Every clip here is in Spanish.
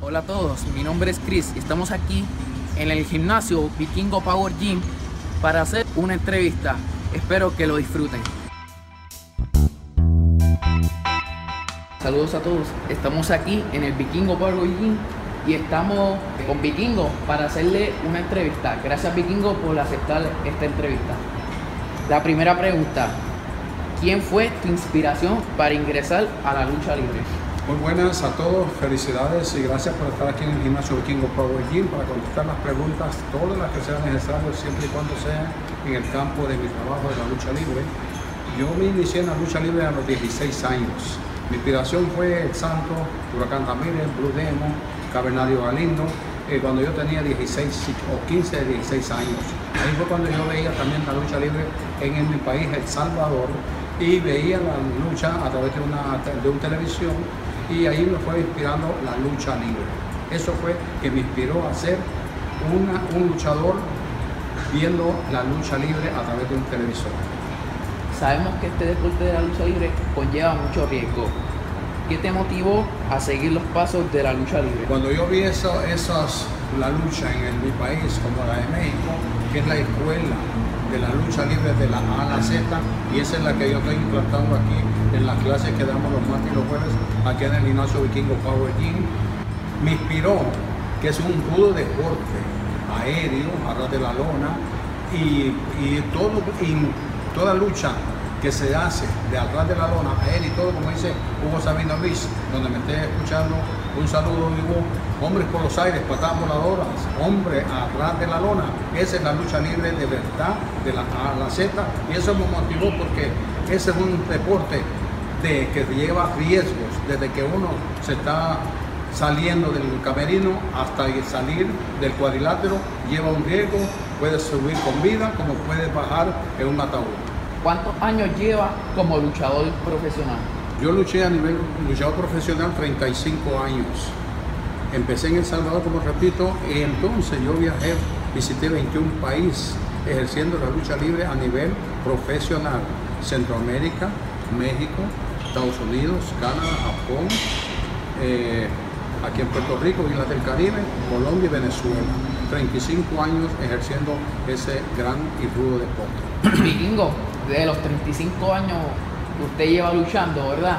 Hola a todos, mi nombre es Chris y estamos aquí en el gimnasio Vikingo Power Gym para hacer una entrevista. Espero que lo disfruten. Saludos a todos, estamos aquí en el Vikingo Power Gym y estamos con Vikingo para hacerle una entrevista. Gracias Vikingo por aceptar esta entrevista. La primera pregunta, ¿quién fue tu inspiración para ingresar a la lucha libre? Muy buenas a todos, felicidades y gracias por estar aquí en el gimnasio Vikingo Power Gym para contestar las preguntas, todas las que sean necesarias, siempre y cuando sean en el campo de mi trabajo de la lucha libre. Yo me inicié en la lucha libre a los 16 años. Mi inspiración fue El Santo, Huracán Ramírez, Blue Demon, Cabernario Galindo, eh, cuando yo tenía 16 o 15 de 16 años. Ahí fue cuando yo veía también la lucha libre en, en mi país, El Salvador, y veía la lucha a través de una, de una televisión y ahí me fue inspirando la lucha libre. Eso fue que me inspiró a ser una, un luchador viendo la lucha libre a través de un televisor. Sabemos que este deporte de la lucha libre conlleva mucho riesgo. ¿Qué te motivó a seguir los pasos de la lucha libre? Cuando yo vi eso, esas, la lucha en, mi país, como la de México, que es la escuela de la lucha libre de la A a la Z, y esa es la que yo estoy implantando aquí en las clases que damos los martes y los jueves aquí en el gimnasio Vikingo Power Gym, me inspiró que es un rudo deporte aéreo, arras de la lona, y, y, todo, y toda lucha que se hace de atrás de la lona, aéreo y todo, como dice Hugo Sabino Luis, donde me esté escuchando, un saludo Hugo, hombres por los aires, patadas voladoras, hombre atrás de la lona, esa es la lucha libre de verdad, de la A a la Z, y eso me motivó porque ese es un deporte de, que lleva riesgos, desde que uno se está saliendo del camerino hasta salir del cuadrilátero, lleva un riesgo, puede subir con vida como puede bajar en un ataúd. ¿Cuántos años lleva como luchador profesional? Yo luché a nivel luchador profesional 35 años. Empecé en El Salvador, como repito, y entonces yo viajé, visité 21 países ejerciendo la lucha libre a nivel profesional. Centroamérica, México, Estados Unidos, Canadá, Japón, eh, aquí en Puerto Rico, Islas del Caribe, Colombia y Venezuela. 35 años ejerciendo ese gran y rudo deporte. Vikingo, de los 35 años que usted lleva luchando, ¿verdad?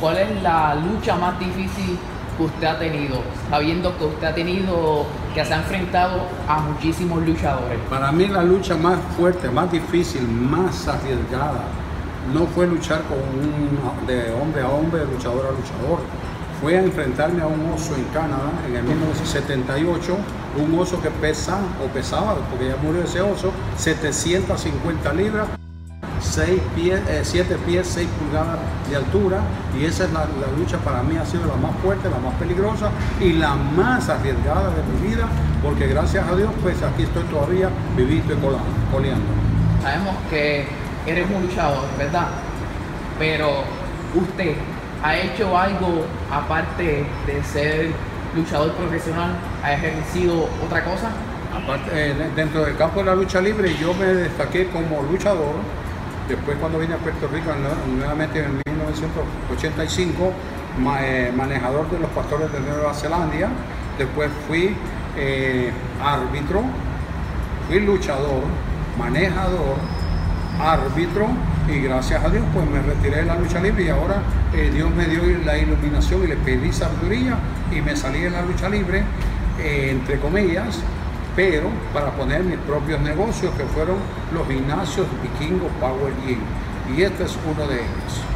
¿Cuál es la lucha más difícil que usted ha tenido? Sabiendo que usted ha tenido, que se ha enfrentado a muchísimos luchadores. Para mí la lucha más fuerte, más difícil, más arriesgada, no fue luchar con un, de hombre a hombre, de luchador a luchador. Fue a enfrentarme a un oso en Canadá en el 1978, un oso que pesa, o pesaba, porque ya murió ese oso, 750 libras. 6 pies, 7 pies, 6 pulgadas de altura y esa es la, la, lucha para mí ha sido la más fuerte, la más peligrosa y la más arriesgada de mi vida porque gracias a Dios pues aquí estoy todavía vivito y coleando. Sabemos que eres un luchador, ¿verdad? Pero usted ha hecho algo aparte de ser luchador profesional, ha ejercido otra cosa? Aparte, eh, dentro del campo de la lucha libre yo me destaqué como luchador Después cuando vine a Puerto Rico, nuevamente en 1985, eh, manejador de los pastores de Nueva Zelanda. Después fui eh, árbitro, fui luchador, manejador, árbitro y gracias a Dios pues me retiré de la lucha libre y ahora eh, Dios me dio la iluminación y le pedí sabiduría y me salí en la lucha libre, entre comillas, pero para poner mis propios negocios que fueron los gimnasios Vikingo Power Gym y este es uno de ellos.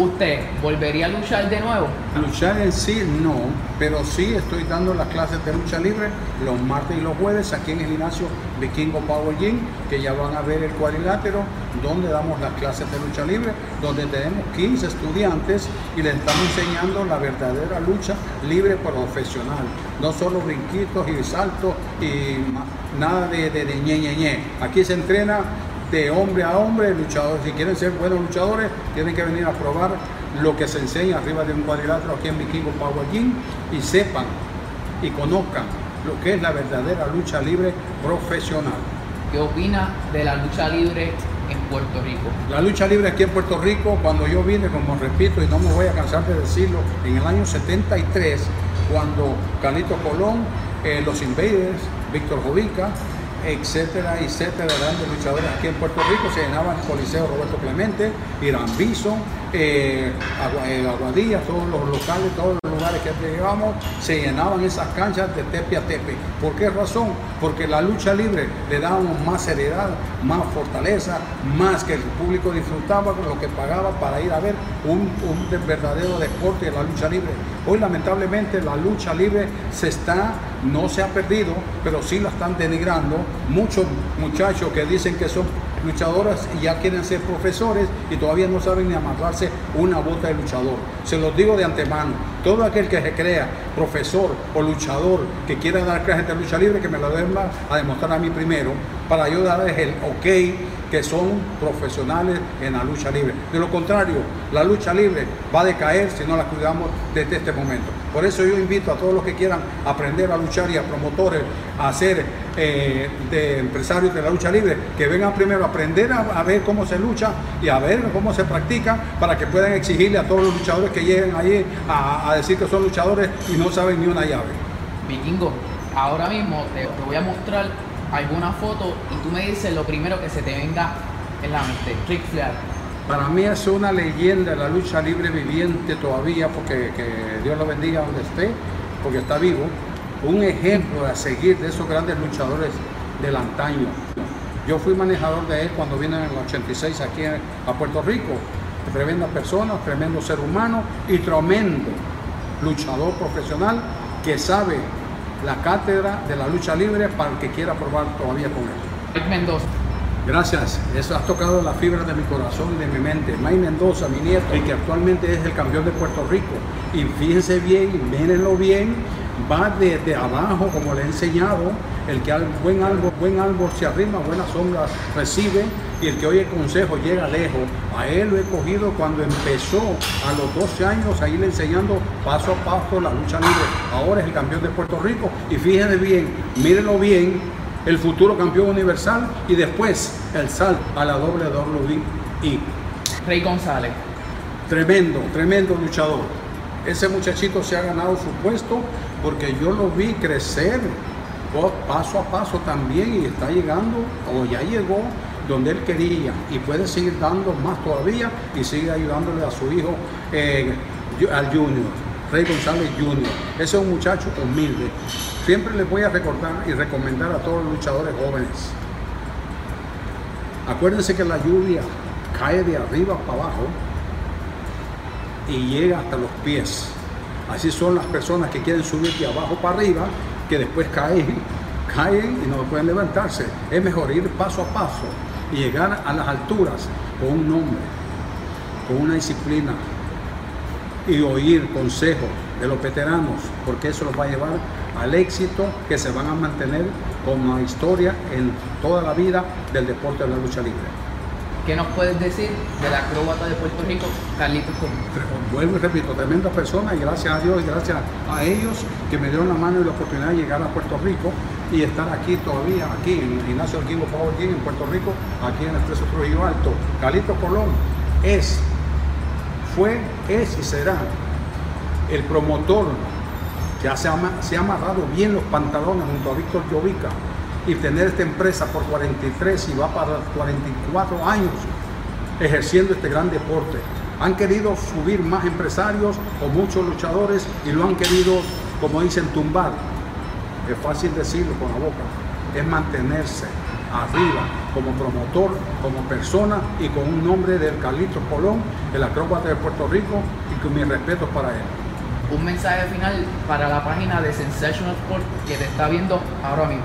¿Usted volvería a luchar de nuevo? Luchar en sí no, pero sí estoy dando las clases de lucha libre los martes y los jueves aquí en el gimnasio Vikingo Power Gym, que ya van a ver el cuadrilátero, donde damos las clases de lucha libre, donde tenemos 15 estudiantes y les estamos enseñando la verdadera lucha libre profesional. No solo brinquitos y saltos y nada de, de, de ñe, ñe, ñe. Aquí se entrena de hombre a hombre, luchadores. Si quieren ser buenos luchadores, tienen que venir a probar lo que se enseña arriba de un cuadrilátero aquí en Vikingo Power Gym y sepan y conozcan lo que es la verdadera lucha libre profesional. ¿Qué opina de la lucha libre en Puerto Rico? La lucha libre aquí en Puerto Rico, cuando yo vine, como repito, y no me voy a cansar de decirlo, en el año 73, cuando Carlito Colón, eh, los Invaders, Víctor Jovica, etcétera, etcétera, grandes luchadores aquí en Puerto Rico, se llenaban el Coliseo Roberto Clemente, Irán Bison, eh, eh, Aguadilla, todos los locales, todos los lugares que llevamos, se llenaban esas canchas de tepe a tepe. ¿Por qué razón? Porque la lucha libre le dábamos más seriedad, más fortaleza, más que el público disfrutaba con lo que pagaba para ir a ver un verdadero deporte de la lucha libre. Hoy lamentablemente la lucha libre se está, no se ha perdido, pero sí la están denigrando. Muchos muchachos que dicen que son luchadoras y ya quieren ser profesores y todavía no saben ni amarrarse una bota de luchador. Se los digo de antemano, todo aquel que se crea profesor o luchador que quiera dar clases de lucha libre, que me lo den a demostrar a mí primero, para yo darles el ok que son profesionales en la lucha libre. De lo contrario, la lucha libre va a decaer si no la cuidamos desde este momento. Por eso yo invito a todos los que quieran aprender a luchar y a promotores a ser eh, de empresarios de la lucha libre, que vengan primero a aprender a, ver cómo se lucha y a ver cómo se practica para que puedan exigirle a todos los luchadores que lleguen ahí a, decir que son luchadores y no saben ni una llave. Vikingo, ahora mismo te, voy a mostrar alguna foto y tú me dices lo primero que se te venga en la mente. Rick. Para mí es una leyenda la lucha libre viviente todavía, porque que Dios lo bendiga donde esté, porque está vivo. Un ejemplo a seguir de esos grandes luchadores del antaño. Yo fui manejador de él cuando vine en el 86 aquí a Puerto Rico. Tremenda persona, tremendo ser humano y tremendo luchador profesional que sabe la cátedra de la lucha libre para el que quiera probar todavía con él. Mendoza. Gracias, eso has tocado la fibra de mi corazón y de mi mente. May Mendoza, mi nieto, el que actualmente es el campeón de Puerto Rico. Y fíjense bien, mírenlo bien, va desde abajo, como le he enseñado. El que al buen árbol, buen árbol se arrima, buena sombra recibe. Y el que oye consejo llega lejos. A él lo he cogido cuando empezó a los 12 años a irle enseñando paso a paso la lucha libre. Ahora es el campeón de Puerto Rico. Y fíjense bien, mírenlo bien, el futuro campeón universal y después el salto a la doble y Rey González. Tremendo, tremendo luchador. Ese muchachito se ha ganado su puesto porque yo lo vi crecer paso a paso también y está llegando o ya llegó donde él quería y puede seguir dando más todavía y sigue ayudándole a su hijo eh, al Junior, Rey González Junior. Ese es un muchacho humilde, Siempre les voy a recordar y recomendar a todos los luchadores jóvenes. Acuérdense que la lluvia cae de arriba para abajo y llega hasta los pies. Así son las personas que quieren subir de abajo para arriba, que después caen, caen y no pueden levantarse. Es mejor ir paso a paso y llegar a las alturas con un nombre, con una disciplina y oír consejos de los veteranos, porque eso los va a llevar al éxito que se van a mantener como historia en toda la vida del deporte de la lucha libre. ¿Qué nos puedes decir de la acróbata de Puerto Rico, Carlitos Vuelvo y repito, tremenda persona y gracias a Dios y gracias a ellos que me dieron la mano y la oportunidad de llegar a Puerto Rico y estar aquí todavía, aquí en el gimnasio del King Power en Puerto Rico, aquí en el Expreso Trujillo Alto. Carlitos Colón es, fue, es y será el promotor que se ha, se ha amarrado bien los pantalones junto a Víctor Llovica y tener esta empresa por 43 y va para 44 años ejerciendo este gran deporte. Han querido subir más empresarios o muchos luchadores y lo han querido, como dicen, tumbar. Es fácil decirlo con la boca. Es mantenerse arriba como promotor, como persona y con un nombre del Carlitos Colón, el acróbata de Puerto Rico y con mis respetos para él un mensaje final para la página de Sensational Sport que te está viendo ahora mismo.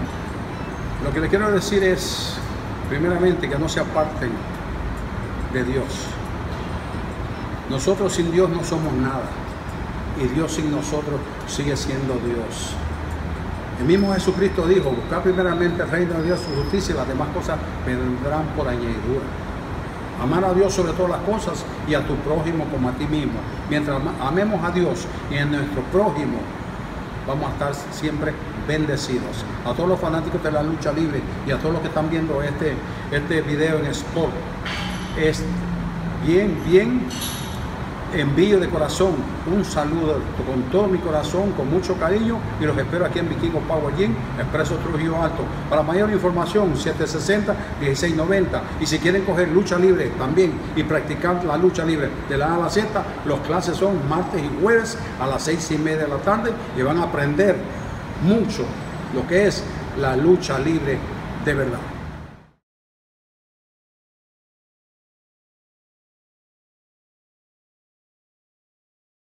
Lo que le quiero decir es, primeramente, que no se aparten de Dios. Nosotros sin Dios no somos nada. Y Dios sin nosotros sigue siendo Dios. El mismo Jesucristo dijo, buscar primeramente el reino de Dios, su justicia y las demás cosas vendrán por añadidura. Amar a Dios sobre todas las cosas y a tu prójimo como a ti mismo. Mientras amemos a Dios y a nuestro prójimo, vamos a estar siempre bendecidos. A todos los fanáticos de la lucha libre y a todos los que están viendo este, este video en Sport, es bien, bien envío de corazón un saludo con todo mi corazón, con mucho cariño y los espero aquí en Vikingo Power Gym, Expreso Trujillo Alto. Para mayor información, 760-1690. Y si quieren coger lucha libre también y practicar la lucha libre de la A a la Z, los clases son martes y jueves a las seis y media de la tarde y van a aprender mucho lo que es la lucha libre de verdad.